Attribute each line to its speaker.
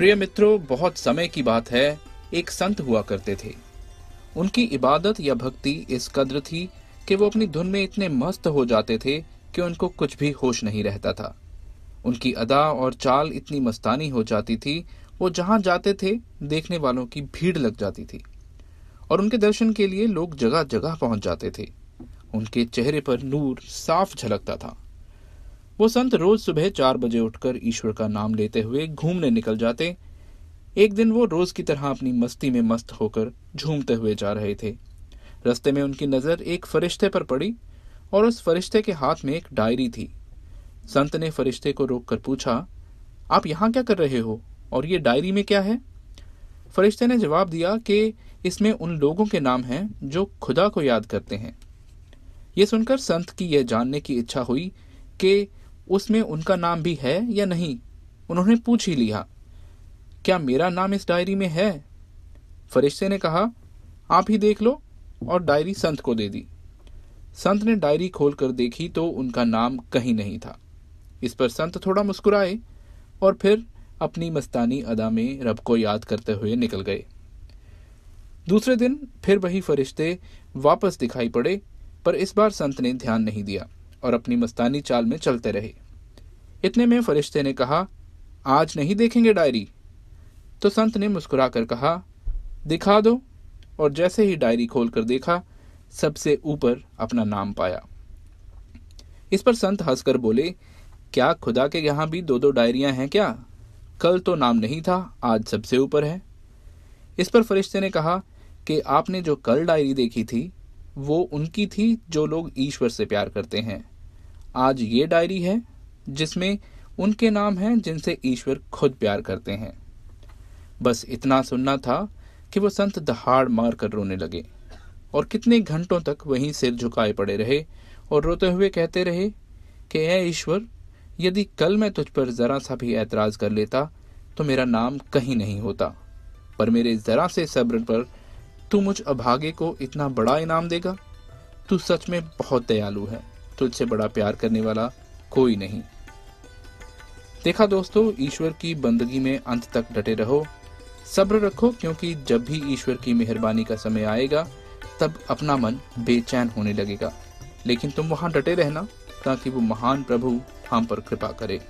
Speaker 1: प्रिय मित्रों, बहुत समय की बात है। एक संत हुआ करते थे। उनकी इबादत या भक्ति इस कद्र थी कि वो अपनी धुन में इतने मस्त हो जाते थे कि उनको कुछ भी होश नहीं रहता था। उनकी अदा और चाल इतनी मस्तानी हो जाती थी, वो जहाँ जाते थे, देखने वालों की भीड़ लग जाती थी। और उनके दर्शन के लिए लोग जगह जगह पहुँच जाते थे। उनके चेहरे पर नूर साफ़ झलकता था। वो संत रोज सुबह चार बजे उठकर ईश्वर का नाम लेते हुए घूमने निकल जाते। एक दिन वो रोज की तरह अपनी मस्ती में मस्त होकर झूमते हुए जा रहे थे। रस्ते में उनकी नज़र एक फरिश्ते पर पड़ी और उस फरिश्ते के हाथ में एक डायरी थी। संत ने फरिश्ते को रोक कर पूछा, आप यहाँ क्या कर रहे हो और ये डायरी में क्या है? फरिश्ते ने जवाब दिया कि इसमें उन लोगों के नाम हैं जो खुदा को याद करते हैं। ये सुनकर संत की यह जानने की इच्छा हुई कि उसमें उनका नाम भी है या नहीं? उन्होंने पूछ ही लिया। क्या मेरा नाम इस डायरी में है? फरिश्ते ने कहा, आप ही देख लो, और डायरी संत को दे दी। संत ने डायरी खोलकर देखी तो उनका नाम कहीं नहीं था। इस पर संत थोड़ा मुस्कुराए, और फिर अपनी मस्तानी अदा में रब को याद करते हुए निकल गए। दूसरे दिन फिर वही फरिश्ते वापस दिखाई पड़े, पर इस बार संत ने ध्यान नहीं दिया। और अपनी मस्तानी चाल में चलते रहे। इतने में फरिश्ते ने कहा, आज नहीं देखेंगे डायरी? तो संत ने मुस्कुराकर कहा, दिखा दो। और जैसे ही डायरी खोलकर देखा, सबसे ऊपर अपना नाम पाया। इस पर संत हंसकर बोले, क्या खुदा के यहाँ भी दो दो डायरियाँ हैं क्या? कल तो नाम नहीं था, आज सबसे ऊपर है। इस पर फरिश्ते ने कहा कि आपने जो कल डायरी देखी थी, वो उनकी थी जो लोग ईश्वर से प्यार करते हैं। आज ये डायरी है, जिसमें उनके नाम हैं जिनसे ईश्वर खुद प्यार करते हैं। बस इतना सुनना था कि वो संत दहाड़ मार कर रोने लगे, और कितने घंटों तक वहीं सिर झुकाए पड़े रहे, और रोते हुए कहते रहे कि ए ईश्वर, यदि कल मैं तुझ पर जरा सा भी ऐतराज कर लेता तो मेरा नाम कहीं नहीं होता। पर मेरे जरा से सब्र पर तू मुझ अभागे को इतना बड़ा इनाम देगा। तू सच में बहुत दयालु है। तुझसे बड़ा प्यार करने वाला कोई नहीं। देखा दोस्तों, ईश्वर की बंदगी में अंत तक डटे रहो, सब्र रखो, क्योंकि जब भी ईश्वर की मेहरबानी का समय आएगा, तब अपना मन बेचैन होने लगेगा। लेकिन तुम वहाँ डटे रहना, ताकि वो महान प्रभु हम पर कृपा करे।